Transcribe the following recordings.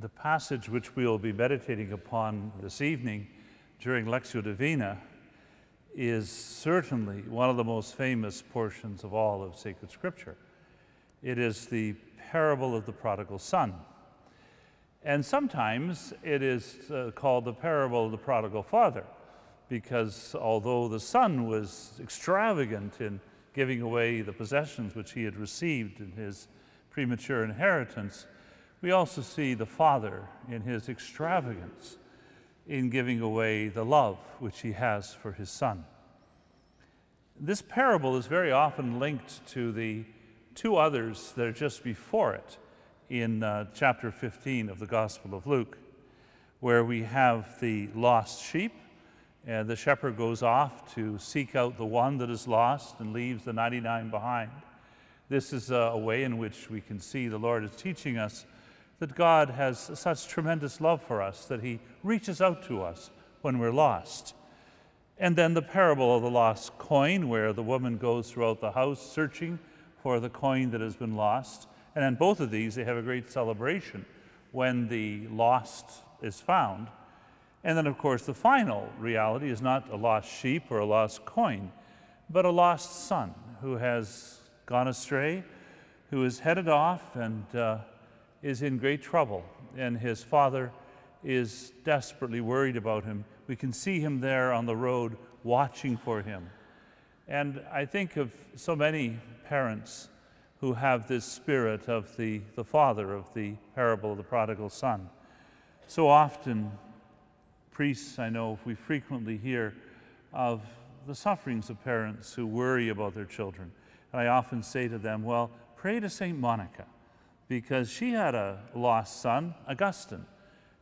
The passage which we will be meditating upon this evening during Lectio Divina is certainly one of the most famous portions of all of sacred scripture. It is the parable of the prodigal son. And sometimes it is uh, called the parable of the prodigal father, because although the son was extravagant in giving away the possessions which he had received in his premature inheritance, we also see the father in his extravagance in giving away the love which he has for his son. This parable is very often linked to the two others that are just before it in uh, chapter 15 of the Gospel of Luke, where we have the lost sheep, and the shepherd goes off to seek out the one that is lost and leaves the 99 behind. This is a, a way in which we can see the Lord is teaching us that God has such tremendous love for us that He reaches out to us when we're lost. And then the parable of the lost coin, where the woman goes throughout the house searching for the coin that has been lost. And in both of these, they have a great celebration when the lost is found. And then, of course, the final reality is not a lost sheep or a lost coin, but a lost son who has gone astray, who is headed off and uh, is in great trouble. And his father is desperately worried about him. We can see him there on the road watching for him. And I think of so many parents who have this spirit of the, the father of the parable of the prodigal son. So often, priests, I know, we frequently hear of the sufferings of parents who worry about their children. And I often say to them, well, pray to St. Monica, because she had a lost son, Augustine,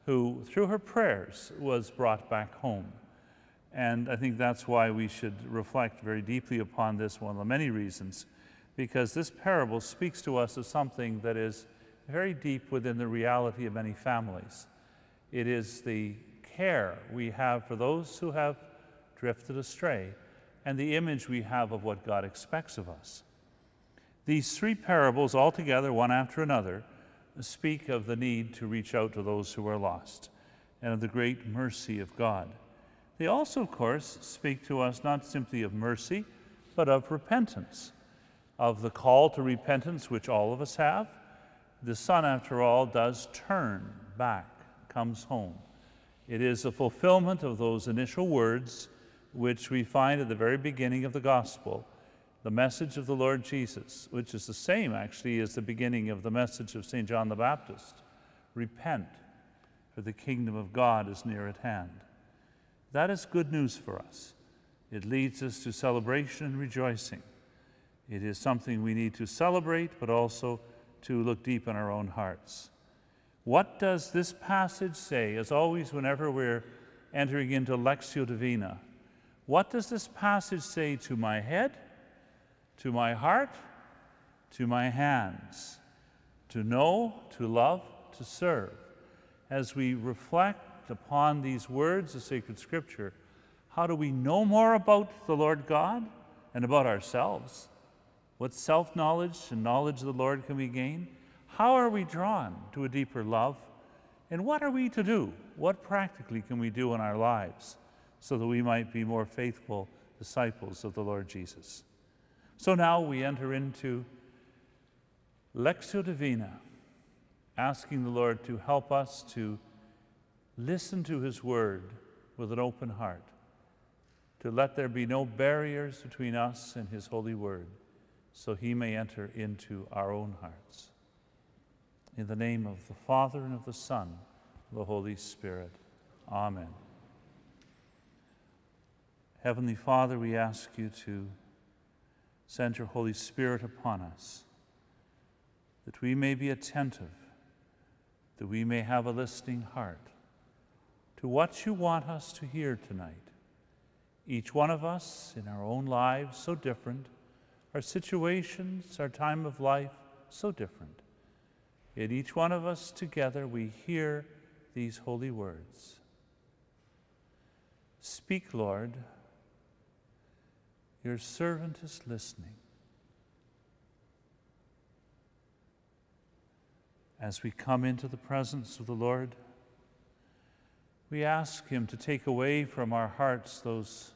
who, through her prayers, was brought back home. And I think that's why we should reflect very deeply upon this, one of the many reasons because this parable speaks to us of something that is very deep within the reality of many families. It is the care we have for those who have drifted astray and the image we have of what God expects of us. These three parables, altogether, one after another, speak of the need to reach out to those who are lost and of the great mercy of God. They also, of course, speak to us not simply of mercy, but of repentance of the call to repentance, which all of us have, the Son, after all, does turn back, comes home. It is a fulfillment of those initial words which we find at the very beginning of the gospel, the message of the Lord Jesus, which is the same actually as the beginning of the message of St. John the Baptist Repent, for the kingdom of God is near at hand. That is good news for us. It leads us to celebration and rejoicing. It is something we need to celebrate, but also to look deep in our own hearts. What does this passage say, as always, whenever we're entering into Lectio Divina? What does this passage say to my head, to my heart, to my hands? To know, to love, to serve. As we reflect upon these words of sacred scripture, how do we know more about the Lord God and about ourselves? What self knowledge and knowledge of the Lord can we gain? How are we drawn to a deeper love? And what are we to do? What practically can we do in our lives so that we might be more faithful disciples of the Lord Jesus? So now we enter into Lectio Divina, asking the Lord to help us to listen to His word with an open heart, to let there be no barriers between us and His holy word so he may enter into our own hearts. In the name of the Father, and of the Son, the Holy Spirit. Amen. Heavenly Father, we ask you to send your Holy Spirit upon us, that we may be attentive, that we may have a listening heart to what you want us to hear tonight. Each one of us in our own lives, so different our situations, our time of life, so different. Yet each one of us together, we hear these holy words. Speak, Lord. Your servant is listening. as we come into the presence of the Lord, we ask Him to take away from our hearts those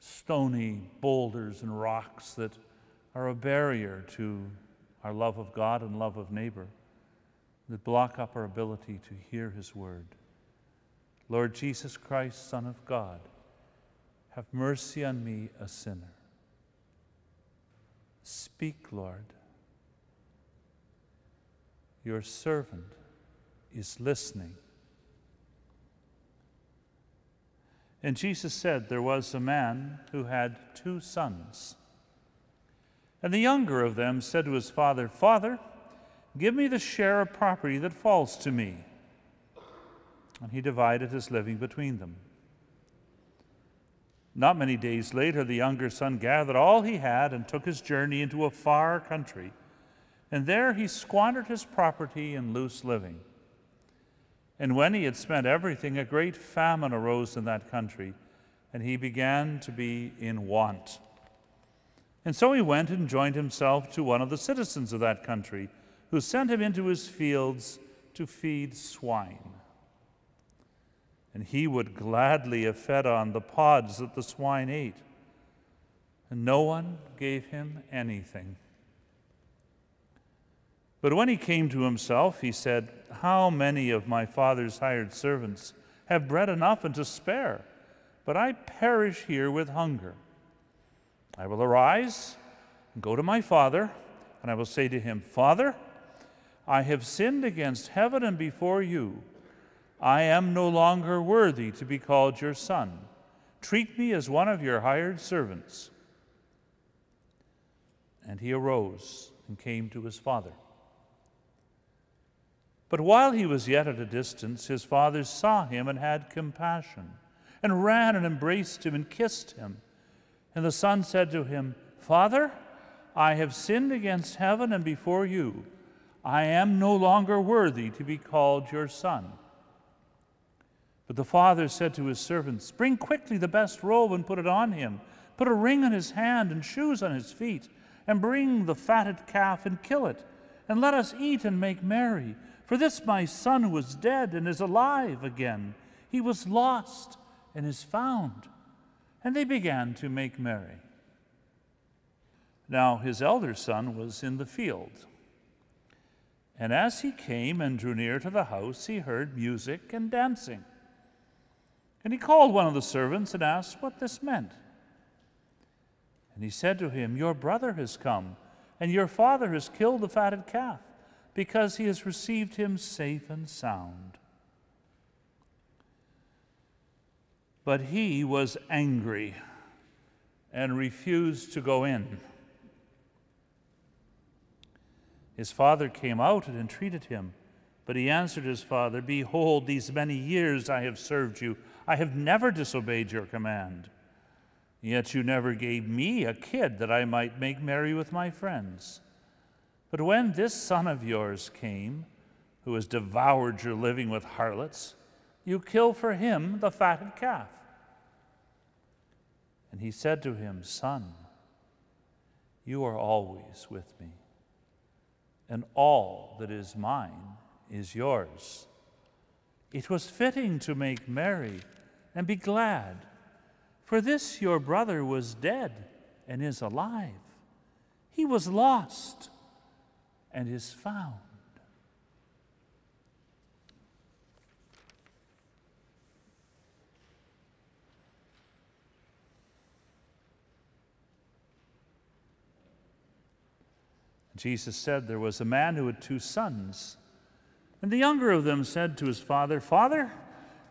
stony boulders and rocks that are a barrier to our love of God and love of neighbor, that block up our ability to hear His word. Lord Jesus Christ, Son of God, have mercy on me, a sinner. Speak, Lord. Your servant is listening. And Jesus said there was a man who had two sons. And the younger of them said to his father, Father, give me the share of property that falls to me. And he divided his living between them. Not many days later, the younger son gathered all he had and took his journey into a far country. And there he squandered his property in loose living. And when he had spent everything, a great famine arose in that country, and he began to be in want. And so he went and joined himself to one of the citizens of that country, who sent him into his fields to feed swine. And he would gladly have fed on the pods that the swine ate, and no one gave him anything. But when he came to himself, he said, How many of my father's hired servants have bread enough and to spare? But I perish here with hunger. I will arise and go to my father, and I will say to him, Father, I have sinned against heaven and before you. I am no longer worthy to be called your son. Treat me as one of your hired servants. And he arose and came to his father. But while he was yet at a distance, his father saw him and had compassion, and ran and embraced him and kissed him. And the son said to him, Father, I have sinned against heaven and before you. I am no longer worthy to be called your son. But the father said to his servants, Bring quickly the best robe and put it on him. Put a ring on his hand and shoes on his feet, and bring the fatted calf and kill it, and let us eat and make merry. For this my son was dead and is alive again. He was lost and is found. And they began to make merry. Now his elder son was in the field. And as he came and drew near to the house, he heard music and dancing. And he called one of the servants and asked what this meant. And he said to him, Your brother has come, and your father has killed the fatted calf because he has received him safe and sound. But he was angry and refused to go in. His father came out and entreated him, but he answered his father, Behold, these many years I have served you. I have never disobeyed your command. Yet you never gave me a kid that I might make merry with my friends. But when this son of yours came, who has devoured your living with harlots, you kill for him the fatted calf. And he said to him, Son, you are always with me, and all that is mine is yours. It was fitting to make merry and be glad, for this your brother was dead and is alive. He was lost and is found. Jesus said there was a man who had two sons. And the younger of them said to his father, Father,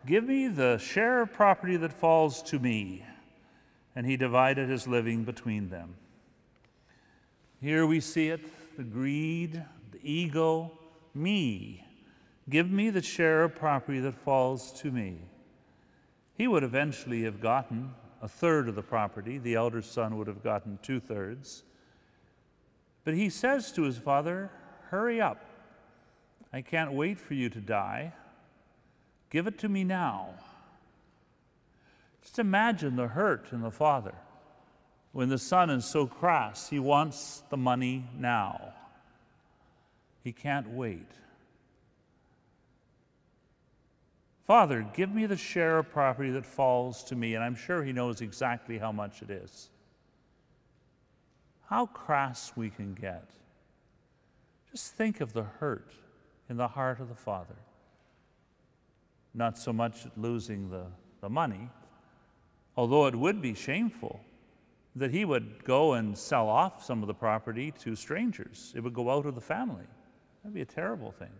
give me the share of property that falls to me. And he divided his living between them. Here we see it the greed, the ego, me. Give me the share of property that falls to me. He would eventually have gotten a third of the property. The elder son would have gotten two thirds. But he says to his father, Hurry up. I can't wait for you to die. Give it to me now. Just imagine the hurt in the father. When the son is so crass, he wants the money now. He can't wait. Father, give me the share of property that falls to me, and I'm sure he knows exactly how much it is. How crass we can get. Just think of the hurt in the heart of the Father. Not so much losing the, the money, although it would be shameful that he would go and sell off some of the property to strangers. It would go out of the family. That'd be a terrible thing.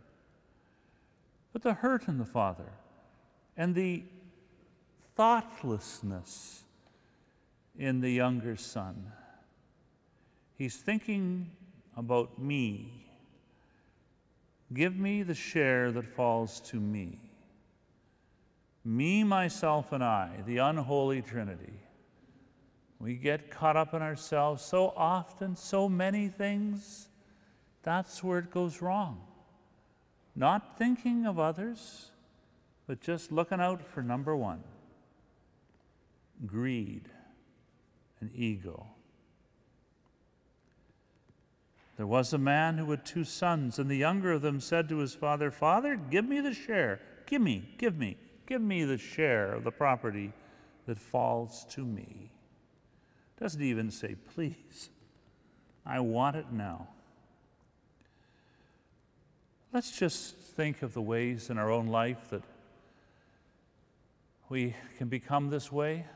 But the hurt in the Father and the thoughtlessness in the younger son. He's thinking about me. Give me the share that falls to me. Me, myself, and I, the unholy Trinity. We get caught up in ourselves so often, so many things. That's where it goes wrong. Not thinking of others, but just looking out for number one greed and ego. There was a man who had two sons, and the younger of them said to his father, Father, give me the share. Give me, give me, give me the share of the property that falls to me. Doesn't even say, please. I want it now. Let's just think of the ways in our own life that we can become this way.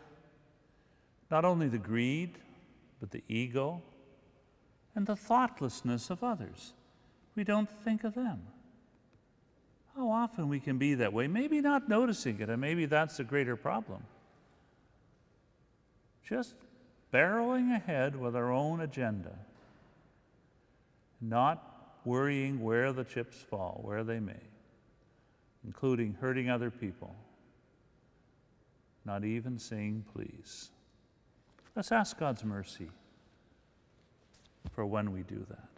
Not only the greed, but the ego, and the thoughtlessness of others. We don't think of them. How often we can be that way, maybe not noticing it, and maybe that's a greater problem. Just barreling ahead with our own agenda, not worrying where the chips fall, where they may, including hurting other people, not even saying please. Let's ask God's mercy for when we do that,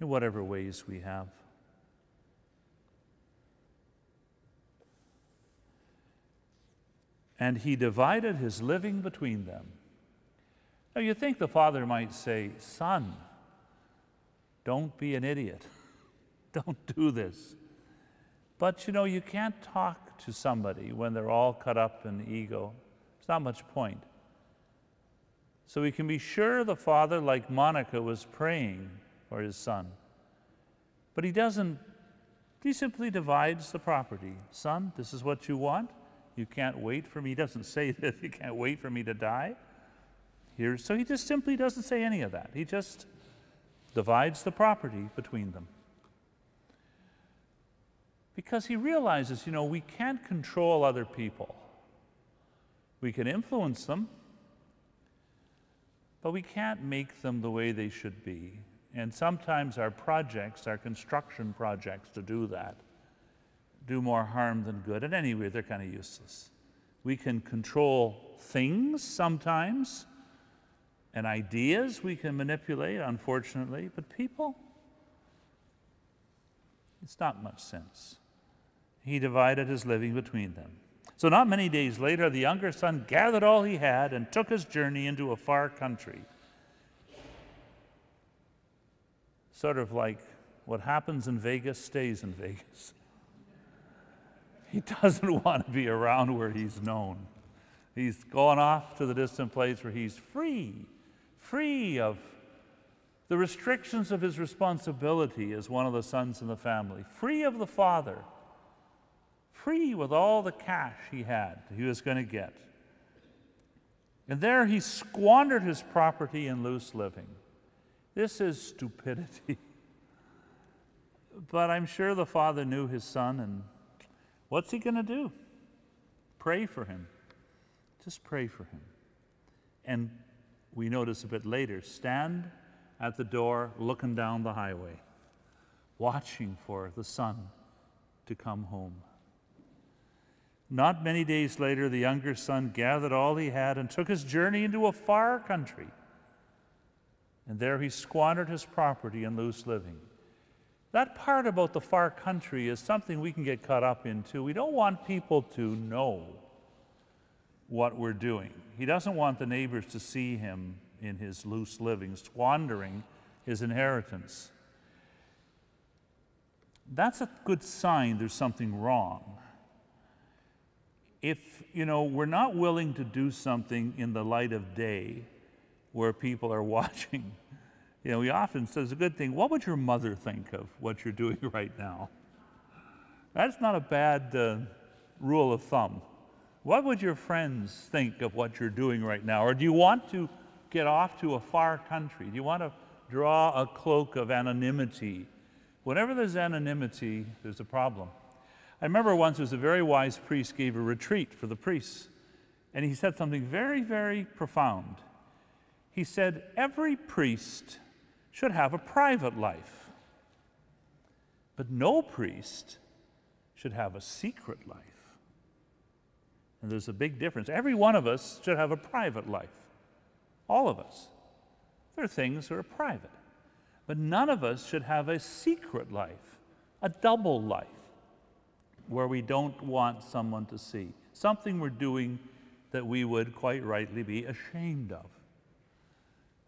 in whatever ways we have. And he divided his living between them. Now, you think the father might say, Son, don't be an idiot. Don't do this. But you know, you can't talk to somebody when they're all cut up in ego. There's not much point. So we can be sure the father, like Monica, was praying for his son. But he doesn't, he simply divides the property. Son, this is what you want. You can't wait for me. He doesn't say that you can't wait for me to die. Here, so he just simply doesn't say any of that. He just divides the property between them. Because he realizes, you know, we can't control other people. We can influence them, but we can't make them the way they should be. And sometimes our projects, our construction projects to do that, do more harm than good. And anyway, they're kind of useless. We can control things sometimes, and ideas we can manipulate, unfortunately, but people, it's not much sense. He divided his living between them. So, not many days later, the younger son gathered all he had and took his journey into a far country. Sort of like what happens in Vegas stays in Vegas. He doesn't want to be around where he's known. He's gone off to the distant place where he's free, free of the restrictions of his responsibility as one of the sons in the family, free of the father free with all the cash he had, he was going to get. And there he squandered his property in loose living. This is stupidity. but I'm sure the father knew his son, and what's he going to do? Pray for him. Just pray for him. And we notice a bit later stand at the door looking down the highway, watching for the son to come home. Not many days later, the younger son gathered all he had and took his journey into a far country. And there he squandered his property in loose living. That part about the far country is something we can get caught up into. We don't want people to know what we're doing. He doesn't want the neighbors to see him in his loose living, squandering his inheritance. That's a good sign there's something wrong. If, you know, we're not willing to do something in the light of day where people are watching, you know, we often say it's a good thing. What would your mother think of what you're doing right now? That's not a bad uh, rule of thumb. What would your friends think of what you're doing right now? Or do you want to get off to a far country? Do you want to draw a cloak of anonymity? Whenever there's anonymity, there's a problem. I remember once there was a very wise priest gave a retreat for the priests, and he said something very, very profound. He said, Every priest should have a private life, but no priest should have a secret life. And there's a big difference. Every one of us should have a private life. All of us. There are things that are private. But none of us should have a secret life, a double life, where we don't want someone to see. Something we're doing that we would quite rightly be ashamed of.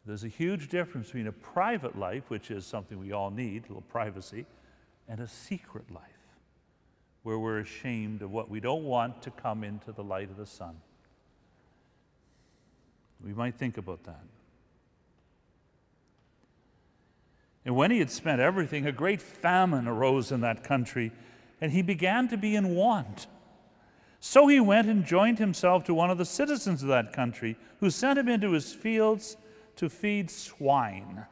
There's a huge difference between a private life, which is something we all need, a little privacy, and a secret life where we're ashamed of what we don't want to come into the light of the sun. We might think about that. And when he had spent everything, a great famine arose in that country, and he began to be in want. So he went and joined himself to one of the citizens of that country, who sent him into his fields to feed swine.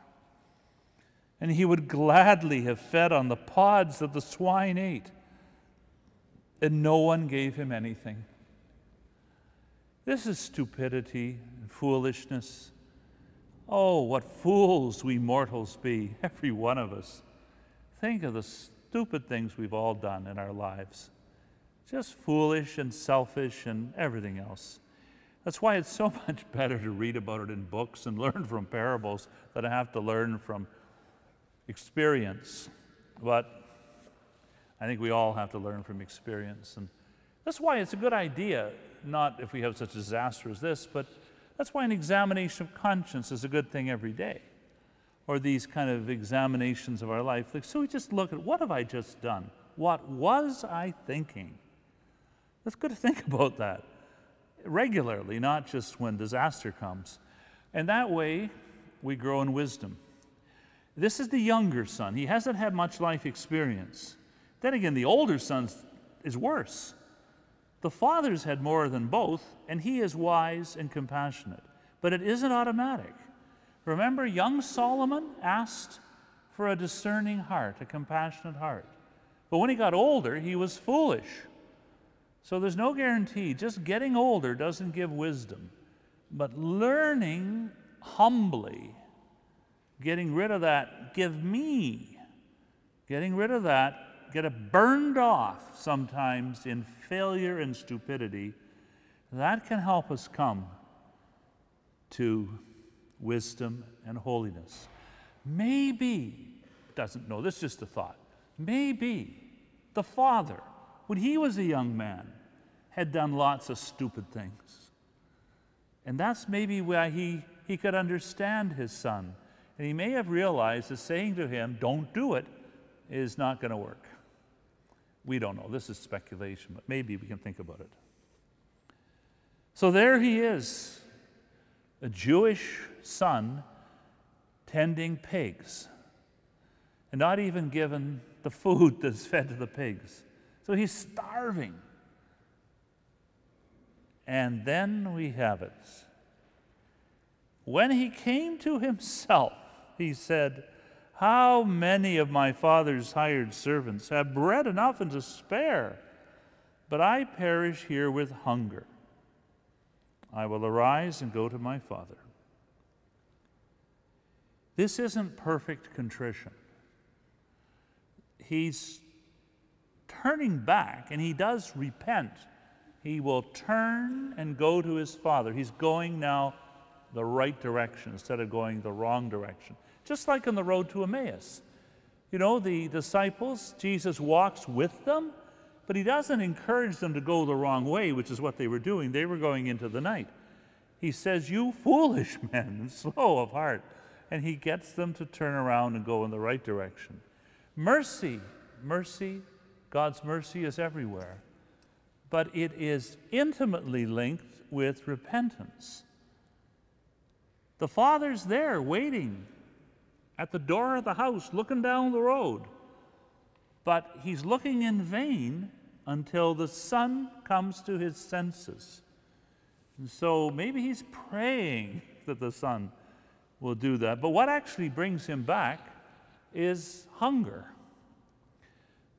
And he would gladly have fed on the pods that the swine ate and no one gave him anything. This is stupidity and foolishness. Oh, what fools we mortals be, every one of us. Think of the stupid things we've all done in our lives. Just foolish and selfish and everything else. That's why it's so much better to read about it in books and learn from parables than to have to learn from experience. But I think we all have to learn from experience. And that's why it's a good idea, not if we have such a disaster as this, but that's why an examination of conscience is a good thing every day. Or these kind of examinations of our life. So we just look at what have I just done? What was I thinking? It's good to think about that regularly, not just when disaster comes. And that way, we grow in wisdom. This is the younger son. He hasn't had much life experience. Then again, the older son is worse. The father's had more than both, and he is wise and compassionate. But it isn't automatic. Remember, young Solomon asked for a discerning heart, a compassionate heart. But when he got older, he was foolish. So there's no guarantee. Just getting older doesn't give wisdom. But learning humbly, getting rid of that, give me, getting rid of that get it burned off sometimes in failure and stupidity, that can help us come to wisdom and holiness. Maybe, doesn't know, this is just a thought, maybe the father, when he was a young man, had done lots of stupid things. And that's maybe why he, he could understand his son. And he may have realized that saying to him, don't do it, is not going to work. We don't know. This is speculation, but maybe we can think about it. So there he is, a Jewish son tending pigs, and not even given the food that's fed to the pigs. So he's starving. And then we have it. When he came to himself, he said, how many of my father's hired servants have bread enough and to spare? But I perish here with hunger. I will arise and go to my father. This isn't perfect contrition. He's turning back, and he does repent. He will turn and go to his father. He's going now the right direction instead of going the wrong direction just like on the road to Emmaus. You know, the disciples, Jesus walks with them, but he doesn't encourage them to go the wrong way, which is what they were doing. They were going into the night. He says, You foolish men, slow of heart. And he gets them to turn around and go in the right direction. Mercy, mercy, God's mercy is everywhere. but it is intimately linked with repentance. The father's there waiting at the door of the house, looking down the road. But he's looking in vain until the son comes to his senses. And so maybe he's praying that the son will do that. But what actually brings him back is hunger.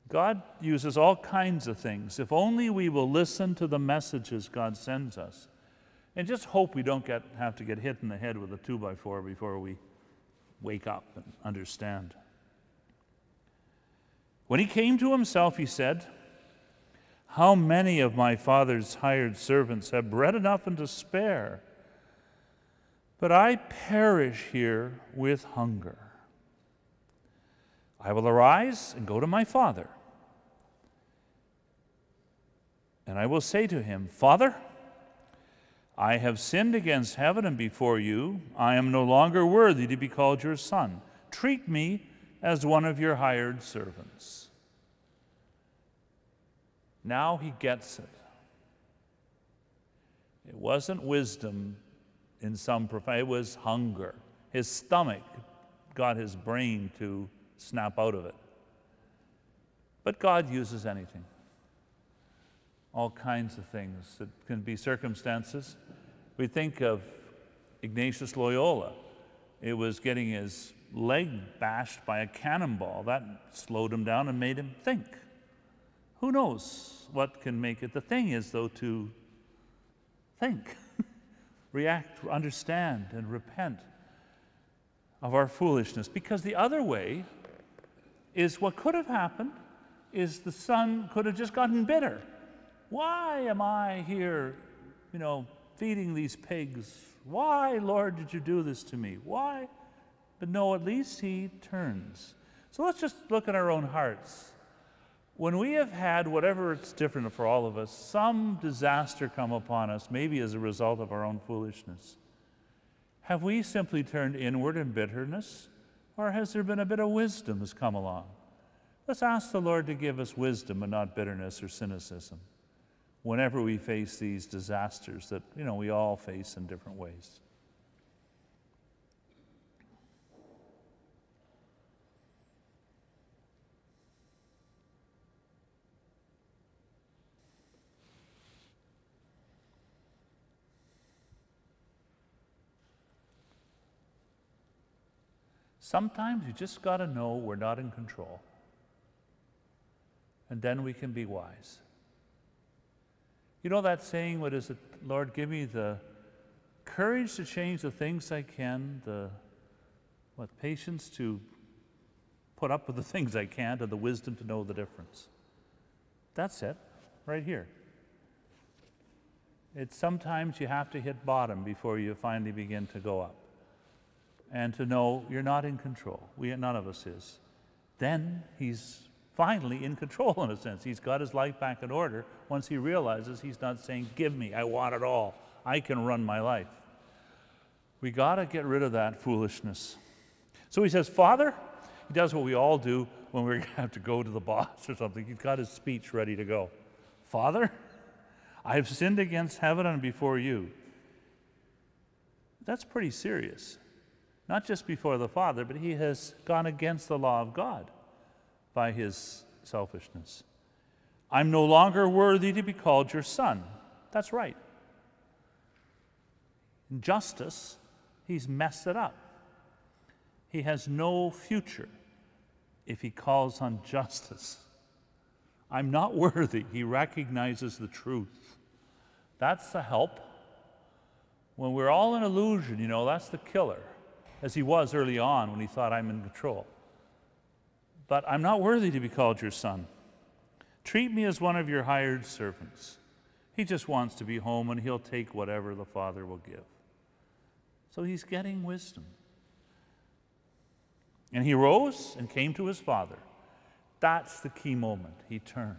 God uses all kinds of things. If only we will listen to the messages God sends us. And just hope we don't get, have to get hit in the head with a two by four before we wake up and understand. When he came to himself, he said, How many of my father's hired servants have bread enough and to spare? But I perish here with hunger. I will arise and go to my father. And I will say to him, Father, I have sinned against heaven and before you. I am no longer worthy to be called your son. Treat me as one of your hired servants. Now he gets it. It wasn't wisdom in some profound, it was hunger. His stomach got his brain to snap out of it. But God uses anything all kinds of things. It can be circumstances. We think of Ignatius Loyola. It was getting his leg bashed by a cannonball. That slowed him down and made him think. Who knows what can make it? The thing is, though, to think, react, understand, and repent of our foolishness. Because the other way is what could have happened is the son could have just gotten bitter why am I here, you know, feeding these pigs? Why, Lord, did you do this to me? Why? But no, at least he turns. So let's just look at our own hearts. When we have had, whatever it's different for all of us, some disaster come upon us, maybe as a result of our own foolishness, have we simply turned inward in bitterness, or has there been a bit of wisdom has come along? Let's ask the Lord to give us wisdom and not bitterness or cynicism whenever we face these disasters that you know we all face in different ways. Sometimes you just got to know we're not in control. And then we can be wise. You know that saying, what is it? Lord, give me the courage to change the things I can, the what patience to put up with the things I can't, and the wisdom to know the difference. That's it, right here. It's sometimes you have to hit bottom before you finally begin to go up. And to know you're not in control. We, none of us is. Then he's finally in control in a sense. He's got his life back in order once he realizes he's not saying, Give me, I want it all. I can run my life. We got to get rid of that foolishness. So he says, Father, he does what we all do when we have to go to the boss or something. He's got his speech ready to go. Father, I have sinned against heaven and before you. That's pretty serious. Not just before the Father, but he has gone against the law of God by his selfishness. I'm no longer worthy to be called your son. That's right. In justice, he's messed it up. He has no future if he calls on justice. I'm not worthy. He recognizes the truth. That's the help. When we're all in illusion, you know, that's the killer, as he was early on when he thought I'm in control but I'm not worthy to be called your son. Treat me as one of your hired servants. He just wants to be home and he'll take whatever the Father will give. So he's getting wisdom. And he rose and came to his father. That's the key moment. He turned,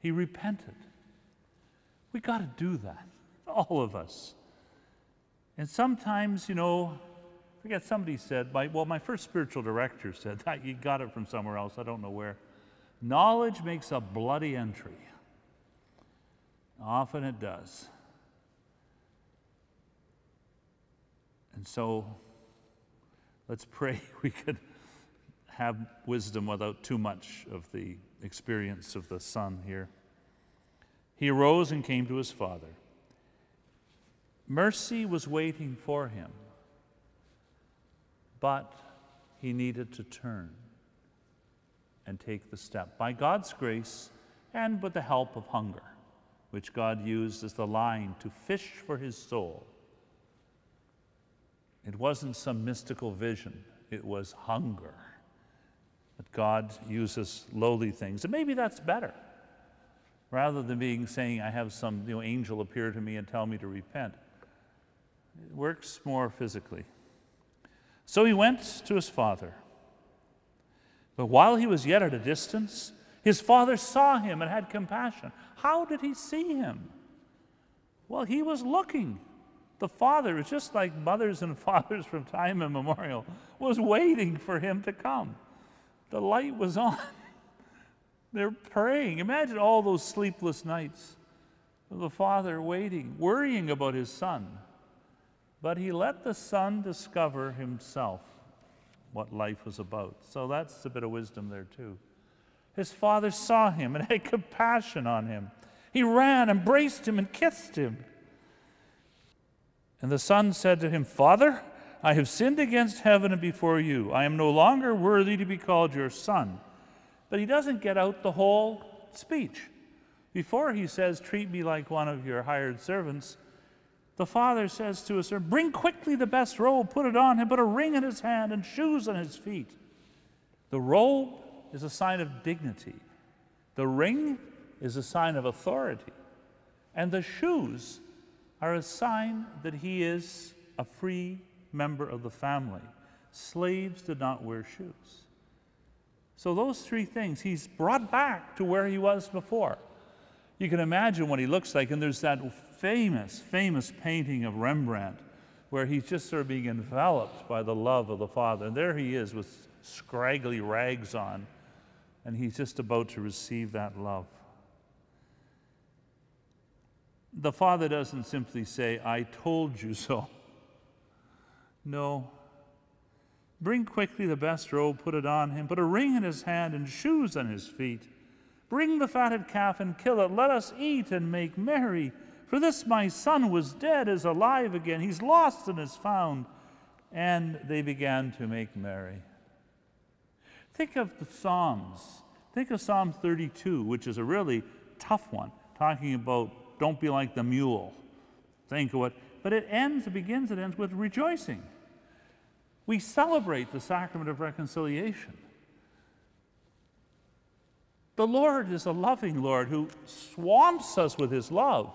he repented. We got to do that, all of us. And sometimes, you know, forget, somebody said, my, well, my first spiritual director said that. You got it from somewhere else, I don't know where. Knowledge makes a bloody entry. Often it does. And so let's pray we could have wisdom without too much of the experience of the Son here. He arose and came to his father. Mercy was waiting for him, but he needed to turn and take the step by God's grace and with the help of hunger, which God used as the line to fish for his soul. It wasn't some mystical vision, it was hunger. That God uses lowly things. And maybe that's better. Rather than being saying, I have some you know, angel appear to me and tell me to repent. It works more physically. So he went to his father. But while he was yet at a distance, his father saw him and had compassion. How did he see him? Well, he was looking. The father, just like mothers and fathers from time immemorial, was waiting for him to come. The light was on. They're praying. Imagine all those sleepless nights of the father waiting, worrying about his son. But he let the son discover himself what life was about. So that's a bit of wisdom there, too. His father saw him and had compassion on him. He ran, embraced him, and kissed him. And the son said to him, Father, I have sinned against heaven and before you. I am no longer worthy to be called your son. But he doesn't get out the whole speech. Before he says, Treat me like one of your hired servants, the father says to his servant, Bring quickly the best robe, put it on him, put a ring in his hand and shoes on his feet. The robe is a sign of dignity, the ring is a sign of authority, and the shoes are a sign that he is a free member of the family. Slaves did not wear shoes. So, those three things, he's brought back to where he was before. You can imagine what he looks like, and there's that famous, famous painting of Rembrandt where he's just sort of being enveloped by the love of the Father. And there he is with scraggly rags on, and he's just about to receive that love the Father doesn't simply say, I told you so. No. Bring quickly the best robe, put it on him, put a ring in his hand and shoes on his feet. Bring the fatted calf and kill it. Let us eat and make merry. For this my son was dead, is alive again. He's lost and is found. And they began to make merry. Think of the Psalms. Think of Psalm 32, which is a really tough one, talking about don't be like the mule. Think of what. But it ends, it begins, it ends with rejoicing. We celebrate the sacrament of reconciliation. The Lord is a loving Lord who swamps us with his love,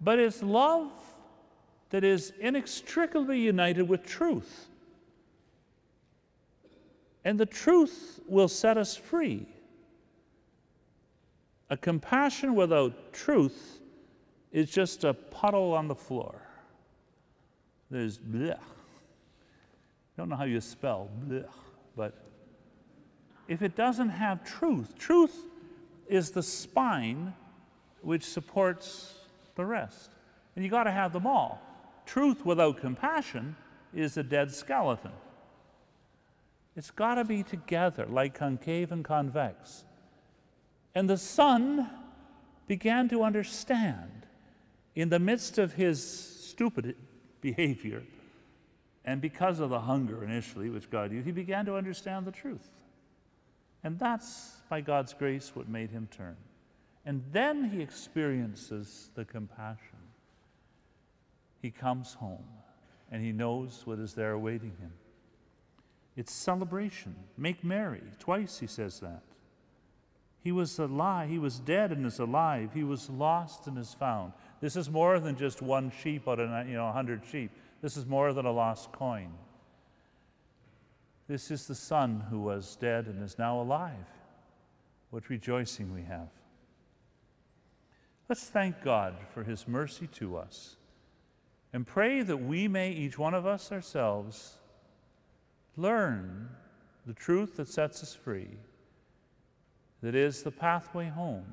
but it's love that is inextricably united with truth. And the truth will set us free. A compassion without truth is just a puddle on the floor. There's blech. I don't know how you spell blech, but if it doesn't have truth, truth is the spine which supports the rest. And you got to have them all. Truth without compassion is a dead skeleton. It's got to be together, like concave and convex. And the son began to understand in the midst of his stupid behavior, and because of the hunger initially, which God used, he began to understand the truth. And that's, by God's grace, what made him turn. And then he experiences the compassion. He comes home and he knows what is there awaiting him. It's celebration. Make merry. Twice he says that. He was alive. He was dead and is alive. He was lost and is found. This is more than just one sheep out of you know, 100 sheep. This is more than a lost coin. This is the Son who was dead and is now alive. What rejoicing we have. Let's thank God for his mercy to us and pray that we may, each one of us ourselves, learn the truth that sets us free, that is the pathway home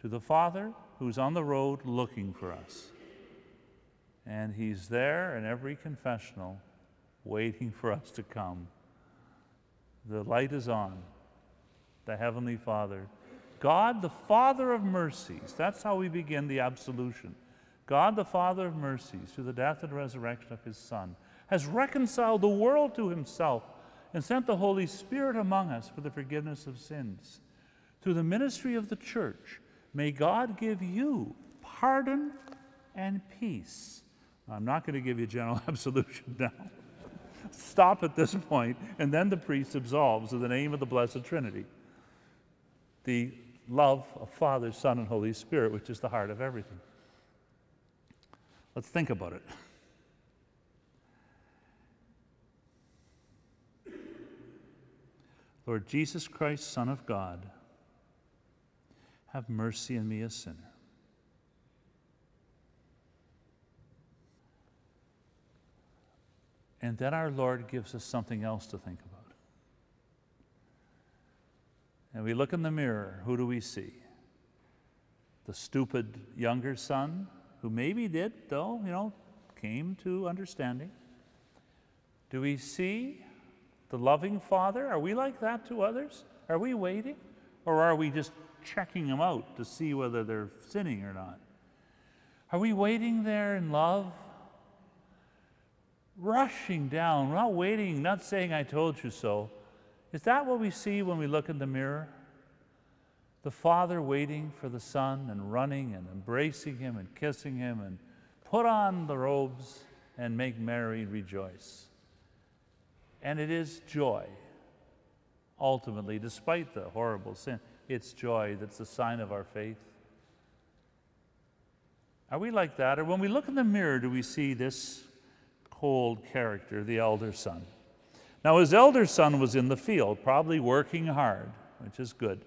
to the Father who's on the road looking for us. And he's there in every confessional, waiting for us to come. The light is on. The Heavenly Father. God, the Father of mercies. That's how we begin the absolution. God, the Father of mercies, through the death and resurrection of his Son, has reconciled the world to himself and sent the Holy Spirit among us for the forgiveness of sins. Through the ministry of the church, may God give you pardon and peace. I'm not going to give you general absolution now. Stop at this point, and then the priest absolves in the name of the Blessed Trinity. The love of Father, Son, and Holy Spirit, which is the heart of everything. Let's think about it. Lord Jesus Christ, Son of God, have mercy on me, a sinner. And then our Lord gives us something else to think about. And we look in the mirror, who do we see? The stupid younger son, who maybe did, though, you know, came to understanding. Do we see the loving Father? Are we like that to others? Are we waiting? Or are we just checking them out to see whether they're sinning or not? Are we waiting there in love? Rushing down, not waiting, not saying, I told you so. Is that what we see when we look in the mirror? The Father waiting for the Son and running and embracing him and kissing him and put on the robes and make merry rejoice. And it is joy, ultimately, despite the horrible sin. It's joy that's the sign of our faith. Are we like that? Or when we look in the mirror, do we see this cold character, the elder son? Now, his elder son was in the field, probably working hard, which is good.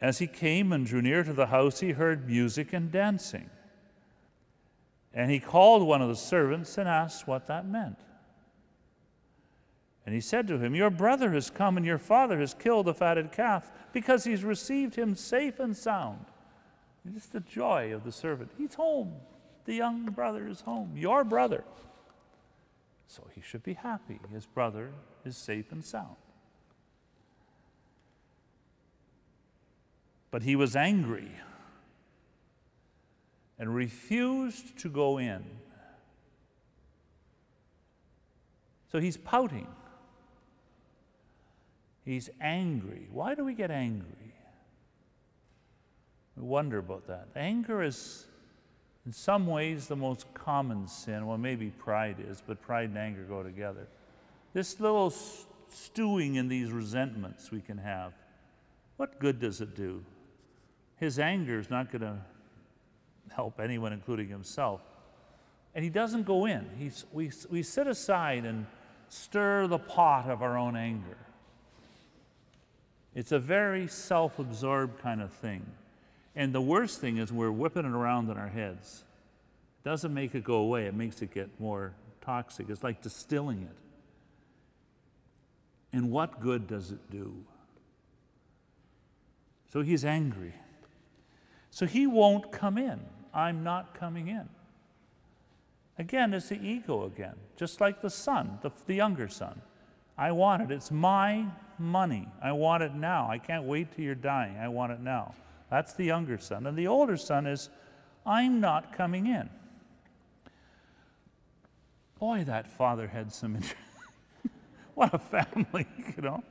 As he came and drew near to the house, he heard music and dancing. And he called one of the servants and asked what that meant. And he said to him, Your brother has come, and your father has killed the fatted calf, because he's received him safe and sound. Just the joy of the servant. He's home. The young brother is home. Your brother. So he should be happy. His brother is safe and sound. But he was angry and refused to go in. So he's pouting. He's angry. Why do we get angry? We wonder about that. Anger is, in some ways, the most common sin. Well, maybe pride is, but pride and anger go together. This little stewing in these resentments we can have, what good does it do? His anger is not going to help anyone, including himself. And he doesn't go in. He's, we, we sit aside and stir the pot of our own anger. It's a very self absorbed kind of thing. And the worst thing is we're whipping it around in our heads. It doesn't make it go away, it makes it get more toxic. It's like distilling it. And what good does it do? So he's angry. So he won't come in. I'm not coming in. Again, it's the ego again, just like the son, the, the younger son. I want it. It's my money. I want it now. I can't wait till you're dying. I want it now. That's the younger son. And the older son is, I'm not coming in. Boy, that father had some interest. what a family, you know.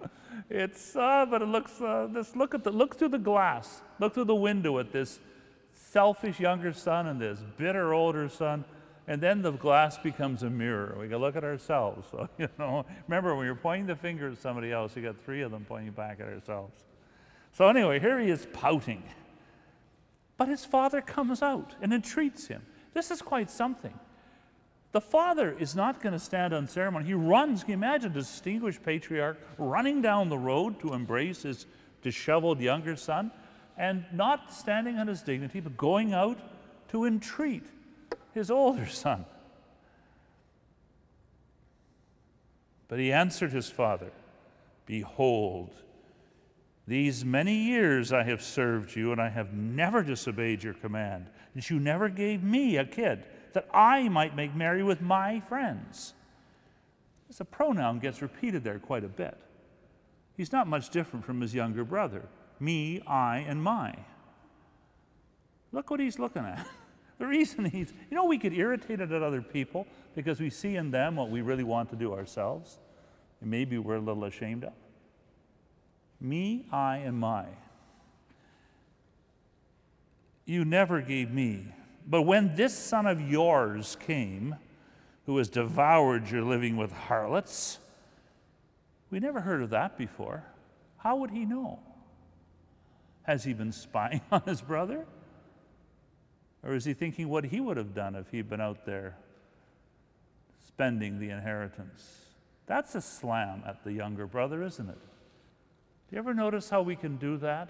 It's, uh, but it looks, uh, this, look at the, look through the glass, look through the window at this selfish younger son and this bitter older son and then the glass becomes a mirror. We can look at ourselves. So, you know, remember when you're pointing the finger at somebody else, you got three of them pointing back at ourselves. So anyway, here he is pouting. But his father comes out and entreats him. This is quite something. The father is not going to stand on ceremony. He runs. Can you imagine the distinguished patriarch running down the road to embrace his disheveled younger son and not standing on his dignity, but going out to entreat his older son. But he answered his father, Behold, These many years I have served you, and I have never disobeyed your command, that you never gave me a kid, that I might make merry with my friends. This pronoun gets repeated there quite a bit. He's not much different from his younger brother me, I, and my. Look what he's looking at. The reason he's, you know, we get irritated at other people because we see in them what we really want to do ourselves, and maybe we're a little ashamed of. Me, I, and my. You never gave me. But when this son of yours came, who has devoured your living with harlots, we never heard of that before. How would he know? Has he been spying on his brother? Or is he thinking what he would have done if he'd been out there spending the inheritance? That's a slam at the younger brother, isn't it? Do you ever notice how we can do that?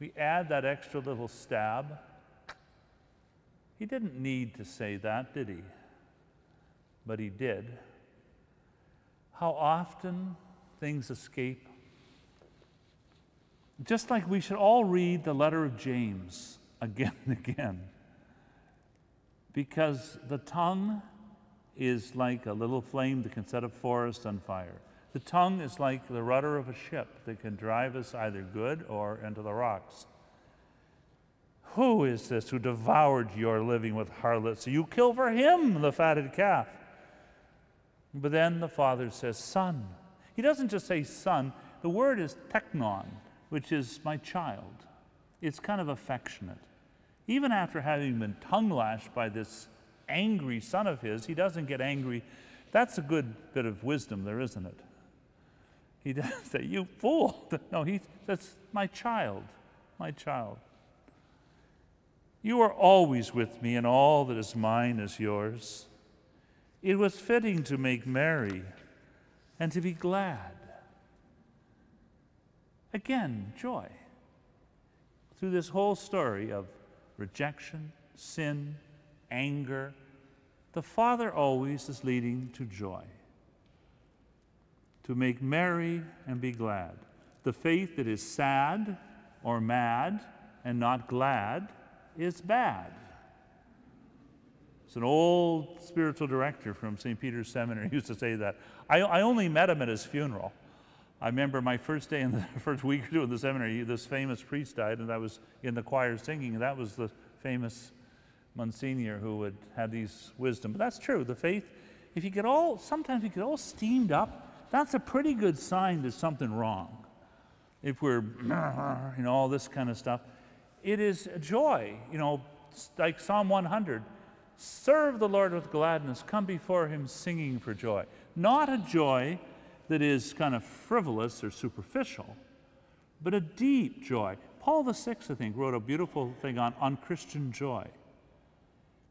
We add that extra little stab. He didn't need to say that, did he? But he did. How often things escape. Just like we should all read the letter of James again and again. Because the tongue is like a little flame that can set a forest on fire. The tongue is like the rudder of a ship that can drive us either good or into the rocks. Who is this who devoured your living with harlots? You kill for him the fatted calf. But then the father says, Son. He doesn't just say son, the word is teknon, which is my child. It's kind of affectionate. Even after having been tongue lashed by this angry son of his, he doesn't get angry. That's a good bit of wisdom there, isn't it? He doesn't say, You fool. No, he says, My child, my child. You are always with me, and all that is mine is yours. It was fitting to make merry and to be glad. Again, joy. Through this whole story of rejection, sin, anger, the Father always is leading to joy. To make merry and be glad. The faith that is sad or mad and not glad is bad. It's an old spiritual director from St. Peter's Seminary used to say that. I, I only met him at his funeral. I remember my first day in the first week or two in the seminary, this famous priest died, and I was in the choir singing, that was the famous Monsignor who would have these wisdom. But that's true. The faith, if you get all, sometimes you get all steamed up, that's a pretty good sign there's something wrong. If we're, you know, all this kind of stuff, it is a joy. You know, like Psalm 100 serve the Lord with gladness, come before him singing for joy. Not a joy that is kind of frivolous or superficial, but a deep joy. Paul VI, I think, wrote a beautiful thing on, on Christian joy.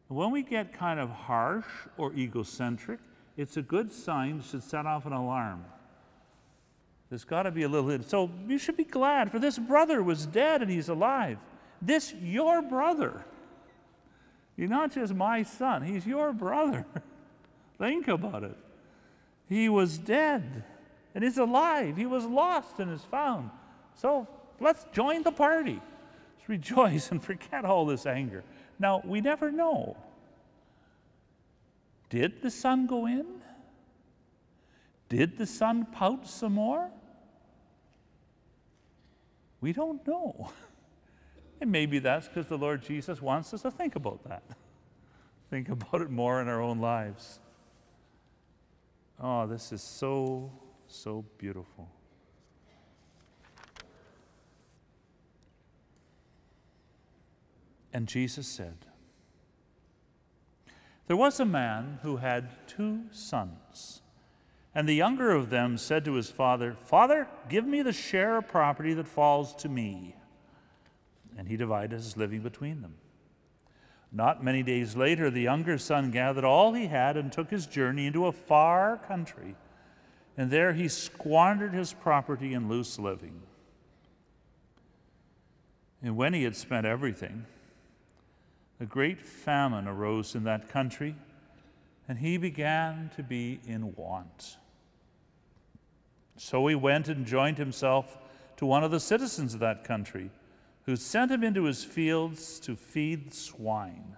When we get kind of harsh or egocentric, it's a good sign, should set off an alarm. There's got to be a little. Hint. So you should be glad, for this brother was dead and he's alive. This, your brother. You're not just my son, he's your brother. Think about it. He was dead and he's alive. He was lost and is found. So let's join the party. Let's rejoice and forget all this anger. Now, we never know. Did the son go in? Did the son pout some more? We don't know. And maybe that's because the Lord Jesus wants us to think about that. Think about it more in our own lives. Oh, this is so, so beautiful. And Jesus said, There was a man who had two sons. And the younger of them said to his father, Father, give me the share of property that falls to me. And he divided his living between them. Not many days later, the younger son gathered all he had and took his journey into a far country. And there he squandered his property in loose living. And when he had spent everything, a great famine arose in that country, and he began to be in want. So he went and joined himself to one of the citizens of that country, who sent him into his fields to feed swine.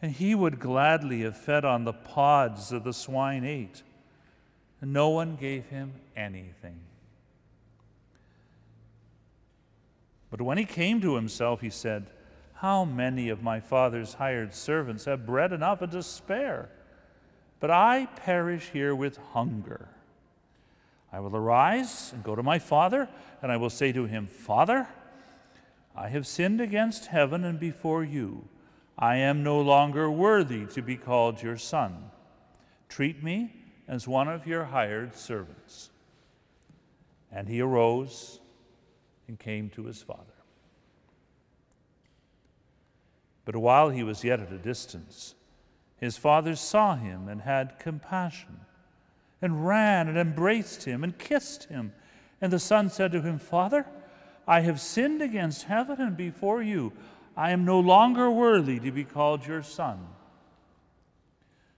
And he would gladly have fed on the pods that the swine ate, and no one gave him anything. But when he came to himself, he said, How many of my father's hired servants have bread enough and to spare? But I perish here with hunger. I will arise and go to my father, and I will say to him, Father, I have sinned against heaven and before you. I am no longer worthy to be called your son. Treat me as one of your hired servants. And he arose and came to his father. But while he was yet at a distance, his father saw him and had compassion, and ran and embraced him and kissed him. And the son said to him, Father, I have sinned against heaven and before you. I am no longer worthy to be called your son.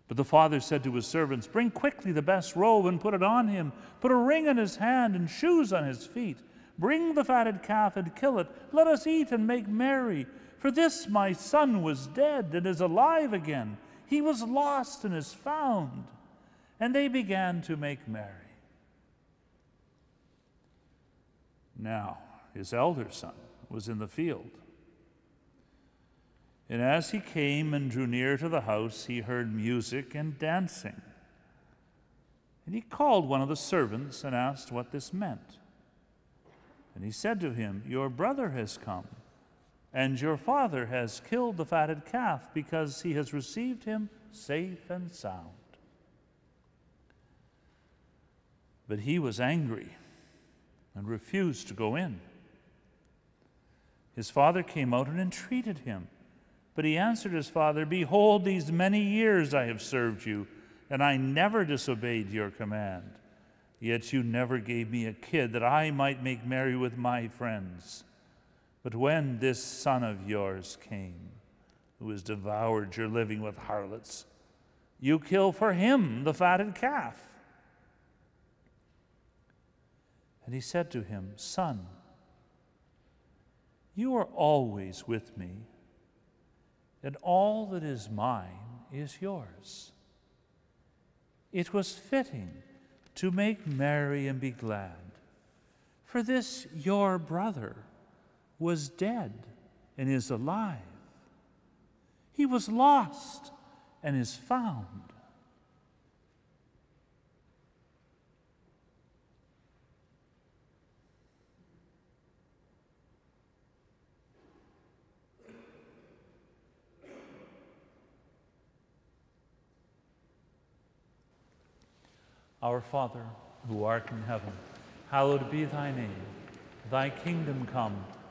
But the father said to his servants, Bring quickly the best robe and put it on him. Put a ring on his hand and shoes on his feet. Bring the fatted calf and kill it. Let us eat and make merry. For this my son was dead and is alive again. He was lost and is found. And they began to make merry. Now, his elder son was in the field. And as he came and drew near to the house, he heard music and dancing. And he called one of the servants and asked what this meant. And he said to him, Your brother has come, and your father has killed the fatted calf because he has received him safe and sound. But he was angry and refused to go in. His father came out and entreated him. But he answered his father, Behold, these many years I have served you, and I never disobeyed your command. Yet you never gave me a kid that I might make merry with my friends. But when this son of yours came, who has devoured your living with harlots, you kill for him the fatted calf. And he said to him, Son, you are always with me, and all that is mine is yours. It was fitting to make merry and be glad. For this your brother was dead and is alive. He was lost and is found. Our Father, who art in heaven, hallowed be thy name. Thy kingdom come,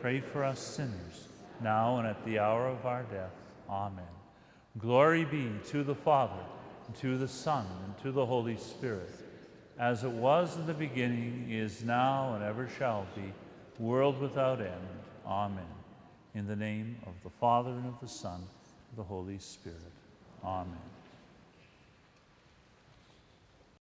pray for us sinners, now and at the hour of our death. Amen. Glory be to the Father, and to the Son, and to the Holy Spirit, as it was in the beginning, is now, and ever shall be, world without end. Amen. In the name of the Father, and of the Son, and of the Holy Spirit. Amen.